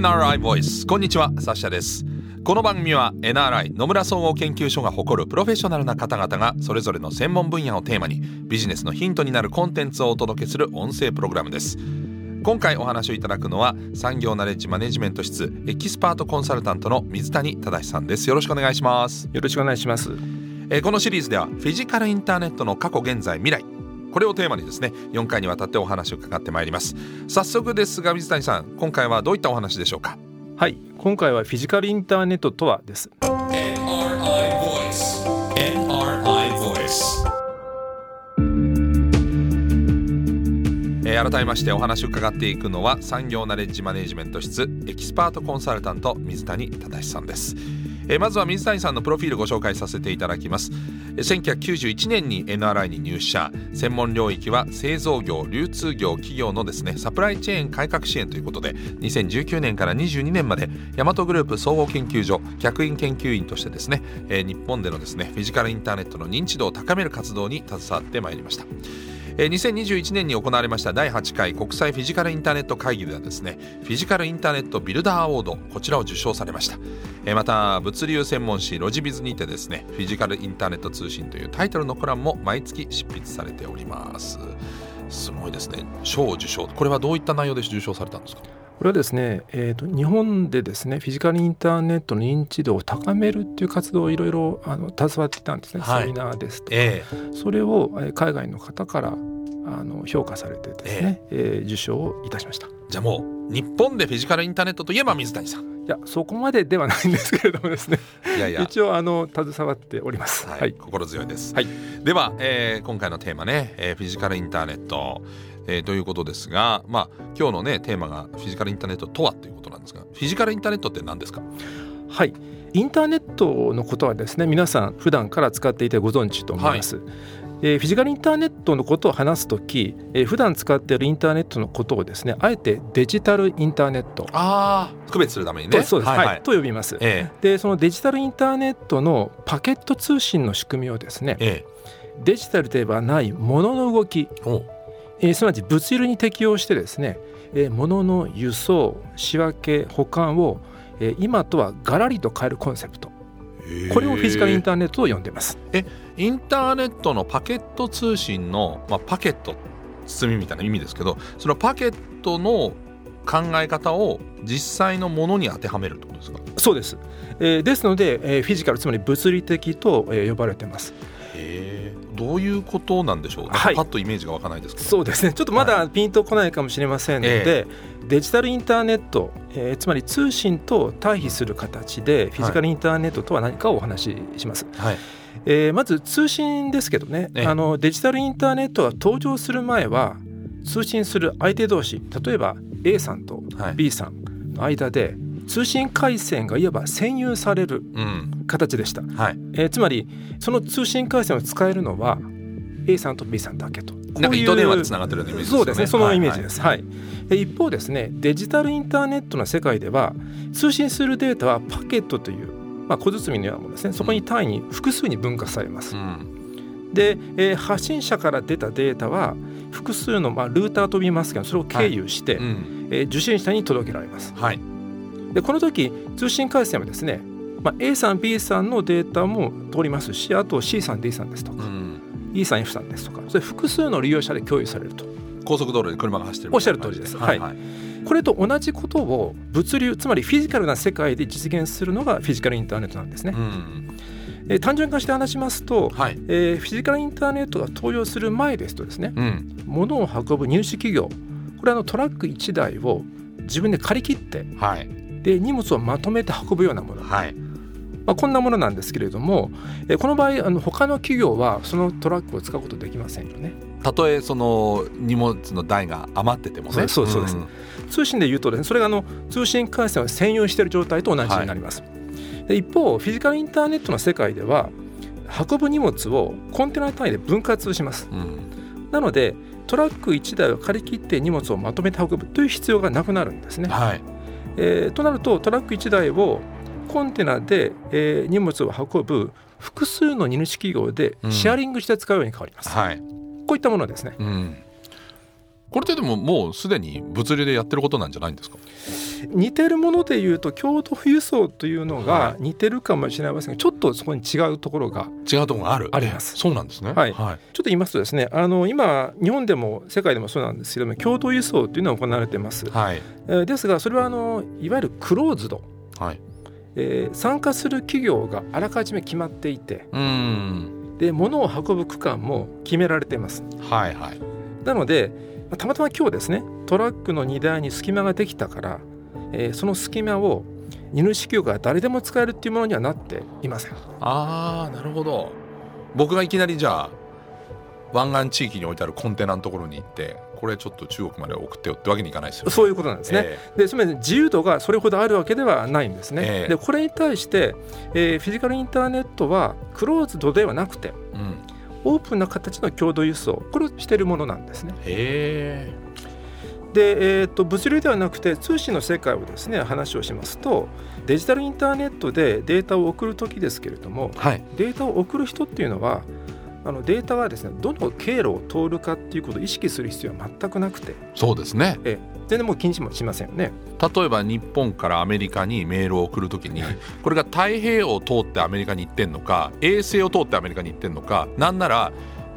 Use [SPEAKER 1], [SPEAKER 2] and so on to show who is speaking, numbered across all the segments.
[SPEAKER 1] NRI ボイス。こんにちはサッシャです。この番組は NRI 野村総合研究所が誇るプロフェッショナルな方々がそれぞれの専門分野をテーマにビジネスのヒントになるコンテンツをお届けする音声プログラムです。今回お話をいただくのは産業ナレッジマネジメント室エキスパートコンサルタントの水谷忠さんです。よろしくお願いします。
[SPEAKER 2] よろしくお願いします。
[SPEAKER 1] えーこのシリーズではフィジカルインターネットの過去現在未来これをテーマにですね4回にわたってお話を伺ってまいります。早速ですが水谷さん今回はどういったお話でしょうか？
[SPEAKER 2] はい今回はフィジカルインターネットとはです。
[SPEAKER 1] NRI Voice NRI Voice えー改めましてお話を伺っていくのは産業ナレッジマネジメント室エキスパートコンサルタント水谷忠さんです、えまずは水谷さんのプロフィールご紹介させていただきます。1991年に NRI に入社。専門領域は製造業流通業企業のですねサプライチェーン改革支援ということで2019年から22年まで大和グループ総合研究所客員研究員としてですね、え日本でのですねフィジカルインターネットの認知度を高める活動に携わってまいりました。えー2021年に行われました第8回国際フィジカルインターネット会議ではですねフィジカルインターネットビルダーアワードこちらを受賞されました、えーまた物流専門誌ロジビズにてですねフィジカルインターネット通信というタイトルのコラムも毎月執筆されております。すごいですね。賞を受賞。これはどういった内容で受賞されたんですか？
[SPEAKER 2] これはですね、えー、と日本でですねフィジカルインターネットの認知度を高めるっていう活動をいろいろあの携わっていたんですね、
[SPEAKER 1] はい。
[SPEAKER 2] セミナーですとか、
[SPEAKER 1] え。
[SPEAKER 2] それをえー海外の方からあの評価されてですね、えー受賞をいたしました。い
[SPEAKER 1] じゃあもう日本でフィジカルインターネットといえば水谷さん。
[SPEAKER 2] やそこまでではないんですけれどもですね。
[SPEAKER 1] いやいや。
[SPEAKER 2] 一応あの携わっております。
[SPEAKER 1] はい、心強いです、
[SPEAKER 2] はい。
[SPEAKER 1] では、えー今回のテーマね、えーフィジカルインターネット、えーということですが、まあ、今日のねテーマがフィジカルインターネットとはということなんですがフィジカルインターネットって何ですか？
[SPEAKER 2] はい、インターネットのことはですね皆さん普段から使っていてご存知と思います、えーフィジカルインターネットのことを話すとき、えー普段使っているインターネットのことをですねあえてデジタルインターネット。
[SPEAKER 1] ああ区別するために
[SPEAKER 2] と
[SPEAKER 1] ね
[SPEAKER 2] そうです、はいい。
[SPEAKER 1] ははい。
[SPEAKER 2] と呼びます。
[SPEAKER 1] え
[SPEAKER 2] でそのデジタルインターネットのパケット通信の仕組みをですね
[SPEAKER 1] ええ。
[SPEAKER 2] デジタルではない物の動き、
[SPEAKER 1] え
[SPEAKER 2] ーすなわち物流に適用してですね、えー物の輸送仕分け保管を、えー今とはガラリと変えるコンセプトこれをフィジカルインターネットと呼んでます。
[SPEAKER 1] インターネットのパケット通信の、まあ、パケット包みみたいな意味ですけどそのパケットの考え方を実際のものに当てはめるってことですか？
[SPEAKER 2] そうです。えーですので、えーフィジカルつまり物理的と、えー呼ばれてます。
[SPEAKER 1] へえどういうことなんでしょう
[SPEAKER 2] はい。
[SPEAKER 1] パッとイメージが湧かないですけど、
[SPEAKER 2] そうですね。ちょっとまだピンとこないかもしれませんので、デジタルインターネット、えーつまり通信と対比する形でフィジカルインターネットとは何かをお話しします。
[SPEAKER 1] はい。
[SPEAKER 2] えーまず通信ですけどね、
[SPEAKER 1] ええ。
[SPEAKER 2] あのデジタルインターネットが登場する前は通信する相手同士例えば A さんと
[SPEAKER 1] はい。
[SPEAKER 2] B さんの間で通信回線がいわば占有される
[SPEAKER 1] うん。
[SPEAKER 2] 形でした、
[SPEAKER 1] はい。
[SPEAKER 2] えーつまりその通信回線を使えるのは A さんと B さんだけと。
[SPEAKER 1] なんか糸電話でつながってるようなイメージですよね。
[SPEAKER 2] そうですね。そのイメージ
[SPEAKER 1] は
[SPEAKER 2] です、はい。で一方ですねデジタルインターネットの世界では通信するデータはパケットという、まあ、小包のようなものですね。そこに単位に複数に分割されます。
[SPEAKER 1] い、うん。
[SPEAKER 2] で、えー発信者から出たデータは複数の、まあ、ルーター飛びますけどそれを経由して、
[SPEAKER 1] うん。
[SPEAKER 2] えー受信者に届けられます。
[SPEAKER 1] はい
[SPEAKER 2] でこの時通信回線はですね、まあ、A さん B さんのデータも通りますしあと C さん D さんですとか、
[SPEAKER 1] うん。
[SPEAKER 2] E さん F さんですとかそれ複数の利用者で共有されると。
[SPEAKER 1] 高速道路で車が走ってる
[SPEAKER 2] おっしゃる通りです。
[SPEAKER 1] はい、
[SPEAKER 2] はい。これと同じことを物流つまりフィジカルな世界で実現するのがフィジカルインターネットなんですね、
[SPEAKER 1] うん。
[SPEAKER 2] えー単純化して話しますと、
[SPEAKER 1] はい。
[SPEAKER 2] えーフィジカルインターネットが登場する前ですとですね
[SPEAKER 1] うん。
[SPEAKER 2] 物を運ぶ入手企業これあのトラック1台を自分で借り切って
[SPEAKER 1] はい
[SPEAKER 2] で荷物をまとめて運ぶようなもの、ま
[SPEAKER 1] はい。
[SPEAKER 2] あ、こんなものなんですけれどもえーこの場合あの他の企業はそのトラックを使うことできませんよね。
[SPEAKER 1] たとえその荷物の台が余っててもね。
[SPEAKER 2] そうそうです。
[SPEAKER 1] ん。
[SPEAKER 2] 通信で言うとですねそれがあの通信回線を占有している状態と同じになります、で一方フィジカルインターネットの世界では運ぶ荷物をコンテナ単位で分割します。
[SPEAKER 1] うん。
[SPEAKER 2] なのでトラック1台を借り切って荷物をまとめて運ぶという必要がなくなるんですね。
[SPEAKER 1] はい
[SPEAKER 2] えーとなるとトラック1台をコンテナで、えー荷物を運ぶ複数の荷主企業で
[SPEAKER 1] うん
[SPEAKER 2] シェアリングして使うように変わります。
[SPEAKER 1] はい
[SPEAKER 2] こういったものですね。
[SPEAKER 1] うんこれってでももうすでに物流でやってることなんじゃないんですか？
[SPEAKER 2] 似てるものでいうと共同輸送というのが似てるかもしれませんが、ちょっとそこに違うところが
[SPEAKER 1] 違うところがある。
[SPEAKER 2] あります。
[SPEAKER 1] そうなんですね。
[SPEAKER 2] はい、はい、ちょっと言いますとですね。あの今日本でも世界でもそうなんですけども共同輸送というのは行われています、はい。えー、ですがそれはあのいわゆるクローズド、はい。えー、参加する企業があらかじめ決まっていてうん。で物を運ぶ区間も決められています。はいはい。なのでたまたま今日ですねトラックの荷台に隙間ができたから、えー、その隙間を荷主業が誰でも使えるっていうものにはなっていません。
[SPEAKER 1] ああなるほど。僕がいきなりじゃあ湾岸地域に置いてあるコンテナのところに行ってこれちょっと中国まで送ってよってわけにいかないですよ、ね、
[SPEAKER 2] そういうことなんですね。えー、でつまり自由度がそれほどあるわけではないんですね。えー、でこれに対して、えー、フィジカルインターネットはクローズドではなくて、うん、オープンな形の共同輸送。これをしているものなんですね。へで、えーと、物流ではなくて通信の世界をですね話をしますとデジタルインターネットでデータを送る時ですけれども、はい、データを送る人っていうのはあのデータがですねどの経路を通るかっていうことを意識する必要は全くなくて
[SPEAKER 1] そうですね。
[SPEAKER 2] え全然もう気にしもしませんよね。
[SPEAKER 1] 例えば日本からアメリカにメールを送るときにこれが太平洋を通ってアメリカに行ってんのか衛星を通ってアメリカに行ってんのかなんなら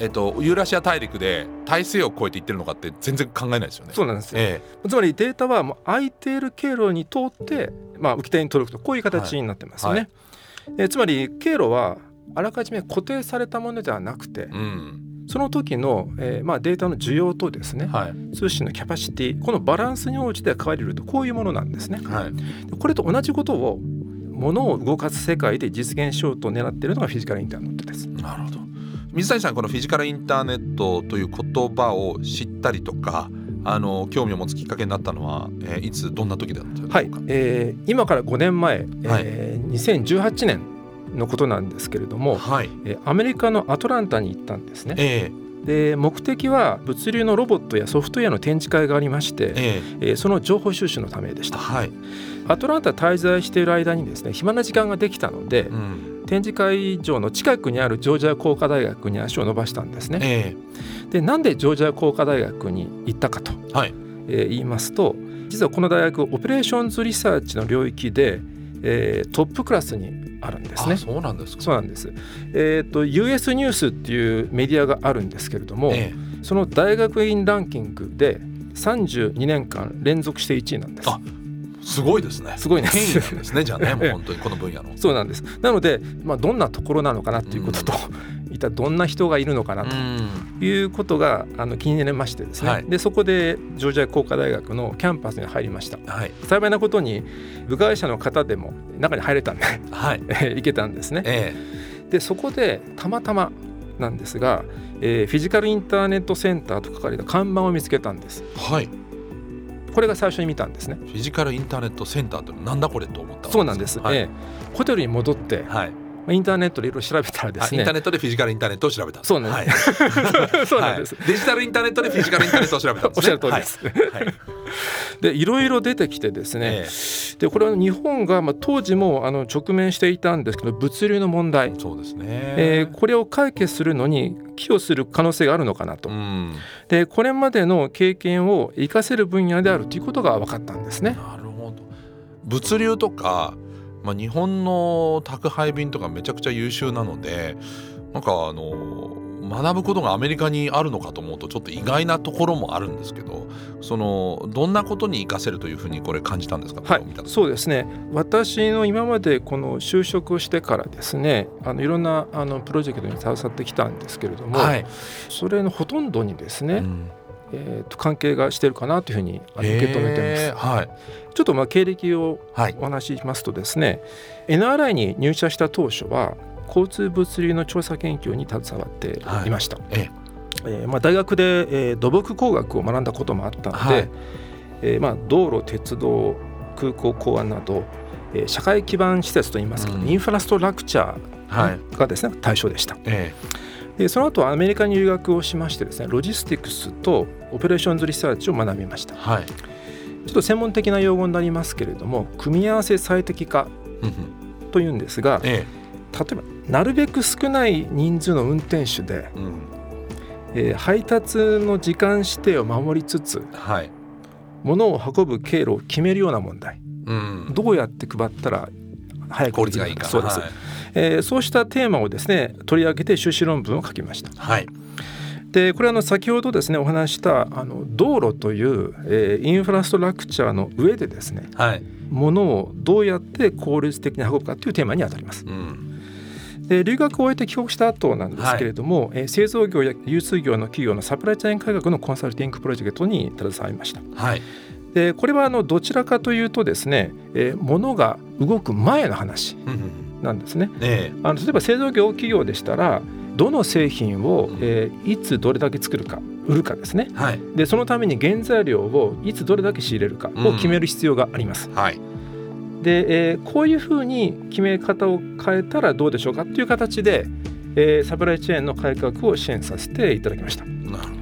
[SPEAKER 1] えっと、ユーラシア大陸で大西洋を越えていってるのかって全然考えないですよね。
[SPEAKER 2] そうなんですよ、ええ、つまりデータは空いている経路に通って、まあ、浮き手に届くとこういう形になってますよね。はいはい、えつまり経路はあらかじめ固定されたものではなくて、うん、その時の、えーまあ、データの需要とですね、はい、通信のキャパシティこのバランスに応じて変われるとこういうものなんですね。はい、これと同じことを物を動かす世界で実現しようと狙っているのがフィジカルインターネットです。
[SPEAKER 1] なるほど水谷さんこのフィジカルインターネットという言葉を知ったりとかあの興味を持つきっかけになったのは、えー、いつどんな時だったんですか、はい
[SPEAKER 2] えー、今から5年前、はい。えー、2018年のことなんですけれども、はい、えアメリカのアトランタに行ったんですね。えーで目的は物流のロボットやソフトウェアの展示会がありまして、え。えー、その情報収集のためでした、はい、アトランタ滞在している間にですね暇な時間ができたので、うん、展示会場の近くにあるジョージア工科大学に足を伸ばしたんですね、えー、でなんでジョージア工科大学に行ったかと、はいえー、言いますと実はこの大学オペレーションズリサーチの領域でえー、トップクラスにあるんですね。
[SPEAKER 1] そうなんです
[SPEAKER 2] そうなんです。えっ、ー、と US ニュースっていうメディアがあるんですけれども、ええ、その大学院ランキングで32年間連続して1位なんです。
[SPEAKER 1] すごいですね。
[SPEAKER 2] すごいです。
[SPEAKER 1] 権威なんですね。じゃあね、もう本当にこの分野の。
[SPEAKER 2] そうなんです。なので、まあどんなところなのかなということと、一体どんな人がいるのかなということがあの気になりましてですね、はい、でそこでジョージア工科大学のキャンパスに入りました、はい、幸いなことに部外者の方でも中に入れたんで、はい、行けたんですね、ええ、でそこでたまたまなんですが、えー、フィジカルインターネットセンターと書かれた看板を見つけたんです。はいこれが最初に見たんですね。
[SPEAKER 1] フィジカルインターネットセンターってなんだこれと思った
[SPEAKER 2] そうなんです、はい、ええ、ホテルに戻って、はい、インターネットでいろいろ調べたらですね。
[SPEAKER 1] インターネットでフィジカルインターネットを調べた
[SPEAKER 2] そうなんです、はい、そうなんです、
[SPEAKER 1] デジタルインターネットでフィジカルインターネットを調べたんです、ね、
[SPEAKER 2] おっしゃる通りです、はいでいろいろ出てきてですね、えー、でこれは日本が、まあ、当時もあの直面していたんですけど物流の問題。
[SPEAKER 1] そうですね、
[SPEAKER 2] えー、これを解決するのに寄与する可能性があるのかなと、うん、でこれまでの経験を生かせる分野であるということが分かったんですね。
[SPEAKER 1] なるほど。物流とかまあ、日本の宅配便とかめちゃくちゃ優秀なのでなんかあの学ぶことがアメリカにあるのかと思うとちょっと意外なところもあるんですけどそのどんなことに生かせるというふうにこれ感じたんですか、
[SPEAKER 2] はい、そうですね。私の今までこの就職をしてからですねあのいろんなあのプロジェクトに携わってきたんですけれども、はい、それのほとんどにですね、うん。えー、と関係がしてるかなというふうに受け止めてます。はい、ちょっとまあ経歴をお話ししますとですね、はい、NRI に入社した当初は交通物流の調査研究に携わってい。ました。はい、え。えー、まあ、大学で、えー、土木工学を学んだこともあったので、はい、えー、まあ、道路鉄道空港港湾など、えー、社会基盤施設といいますか、うん、インフラストラクチャーがですね、対象でした。ええ。でその後アメリカに留学をしましてですねロジスティクスとオペレーションズリサーチを学びました、はい、ちょっと専門的な用語になりますけれども組み合わせ最適化というんですが、ええ、例えばなるべく少ない人数の運転手で、うん、えー、配達の時間指定を守りつつ、はい、物を運ぶ経路を決めるような問題、
[SPEAKER 1] うん、
[SPEAKER 2] どうやって配ったら早く
[SPEAKER 1] 効率がいいか。
[SPEAKER 2] そうです、
[SPEAKER 1] はい。
[SPEAKER 2] えーそうしたテーマをですね取り上げて修士論文を書きました。
[SPEAKER 1] はい。
[SPEAKER 2] でこれはあの先ほどですねお話ししたあの道路という、えーインフラストラクチャーの上でですね
[SPEAKER 1] はい。
[SPEAKER 2] 物をどうやって効率的に運ぶかというテーマにあたります。
[SPEAKER 1] うん
[SPEAKER 2] で留学を終えて帰国した後なんですけれども、えー製造業や流通業の企業のサプライチェーン改革のコンサルティングプロジェクトに携わりました。
[SPEAKER 1] はい。
[SPEAKER 2] でこれはあのどちらかというとですね、えー物が動く前の話
[SPEAKER 1] うんうん
[SPEAKER 2] なんですね。
[SPEAKER 1] え
[SPEAKER 2] あの例えば製造業企業でしたらどの製品を、えーいつどれだけ作るか売るかですね。
[SPEAKER 1] えはい。
[SPEAKER 2] でそのために原材料をいつどれだけ仕入れるかを決める必要があります。
[SPEAKER 1] はい
[SPEAKER 2] で、えーこういうふうに決め方を変えたらどうでしょうかという形で、えーサプライチェーンの改革を支援させていただきました。
[SPEAKER 1] なるほ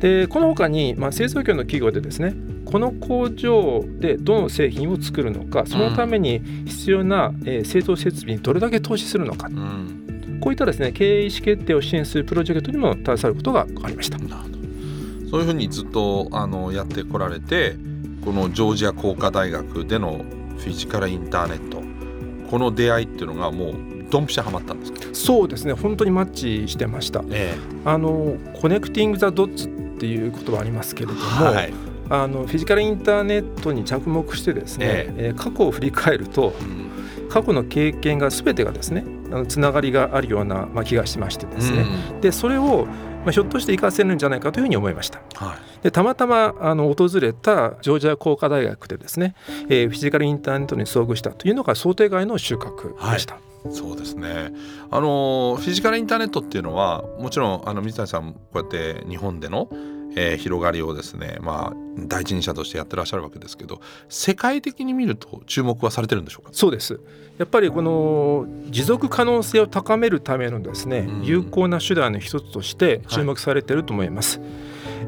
[SPEAKER 2] でこの他に、まあ、製造業の企業でですねこの工場でどの製品を作るのかそのために必要な、えー製造設備にどれだけ投資するのか
[SPEAKER 1] どうん
[SPEAKER 2] こういったですね経営意思決定を支援するプロジェクトにも携わることがありました。
[SPEAKER 1] なるほどそういうふうにずっとあのやってこられてこのジョージア工科大学でのフィジカルインターネット。この出会いっていうのがもうドンピシャハマったんですか？
[SPEAKER 2] そうですね本当にマッチしてました。
[SPEAKER 1] え
[SPEAKER 2] あのコネクティング・ザ・ドッツっていう言葉ありますけれども、
[SPEAKER 1] はい、
[SPEAKER 2] あのフィジカルインターネットに着目してですね、
[SPEAKER 1] え
[SPEAKER 2] え。ー過去を振り返ると
[SPEAKER 1] うん。
[SPEAKER 2] 過去の経験が全てがですねつながりがあるような、まあ、気がしましてですね、でそれを、まあ、ひょっとして活かせるんじゃないかというふうに思いました。
[SPEAKER 1] はい
[SPEAKER 2] でたまたまあの訪れたジョージア工科大学でですね、えーフィジカルインターネットに遭遇したというのが想定外の収穫でした。
[SPEAKER 1] そうですねあのフィジカルインターネットっていうのはもちろんあの水谷さんこうやって日本での、えー広がりをですねまあ第一人者としてやってらっしゃるわけですけど世界的に見ると注目はされてるんでしょうか？
[SPEAKER 2] そうです。やっぱりこの持続可能性を高めるためのですね、
[SPEAKER 1] うん。
[SPEAKER 2] 有効な手段の一つとして注目されていると思います。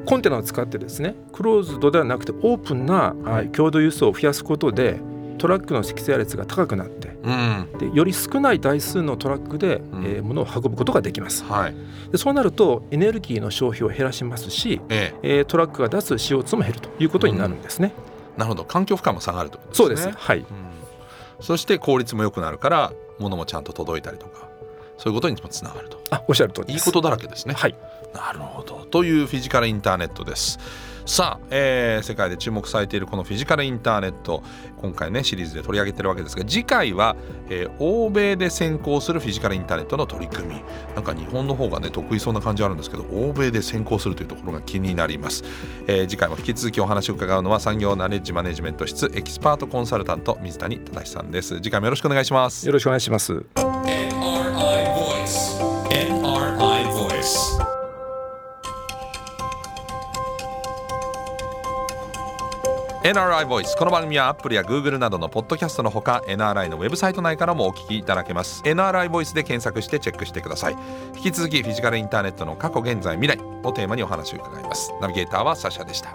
[SPEAKER 2] コンテナを使ってですねクローズドではなくてオープンな、はい共同輸送を増やすことでトラックの積載率が高くなって
[SPEAKER 1] うん。
[SPEAKER 2] でより少ない台数のトラックで、
[SPEAKER 1] ん。
[SPEAKER 2] えー物を運ぶことができます。
[SPEAKER 1] はい。
[SPEAKER 2] でそうなるとエネルギーの消費を減らしますし、
[SPEAKER 1] ええ。
[SPEAKER 2] えートラックが出す CO2 も減るということになるんですね。
[SPEAKER 1] なるほど。環境負荷も下がるということ
[SPEAKER 2] そう
[SPEAKER 1] で
[SPEAKER 2] すす。はい。
[SPEAKER 1] うん。そして効率も良くなるから物もちゃんと届いたりとかそういうことにもつながると。
[SPEAKER 2] あおっしゃる通りです。
[SPEAKER 1] いいことだらけですね。
[SPEAKER 2] はい。
[SPEAKER 1] なるほど。というフィジカルインターネットですさあ、えー世界で注目されているこのフィジカルインターネット今回ねシリーズで取り上げてるわけですが次回は、えー欧米で先行するフィジカルインターネットの取り組み。なんか日本の方がね得意そうな感じあるんですけど欧米で先行するというところが気になります、えー次回も引き続きお話を伺うのは産業ナレッジマネジメント室エキスパートコンサルタント水谷忠さんです。次回もよろしくお願いします。
[SPEAKER 2] よろしくお願いします。
[SPEAKER 1] NRI Voice この番組は Apple や Google などのポッドキャストのほか NRI のウェブサイト内からもお聞きいただけます。NRI Voice で検索してチェックしてください。引き続きフィジカルインターネットの過去現在未来をテーマにお話を伺います。ナビゲーターはサシャでした。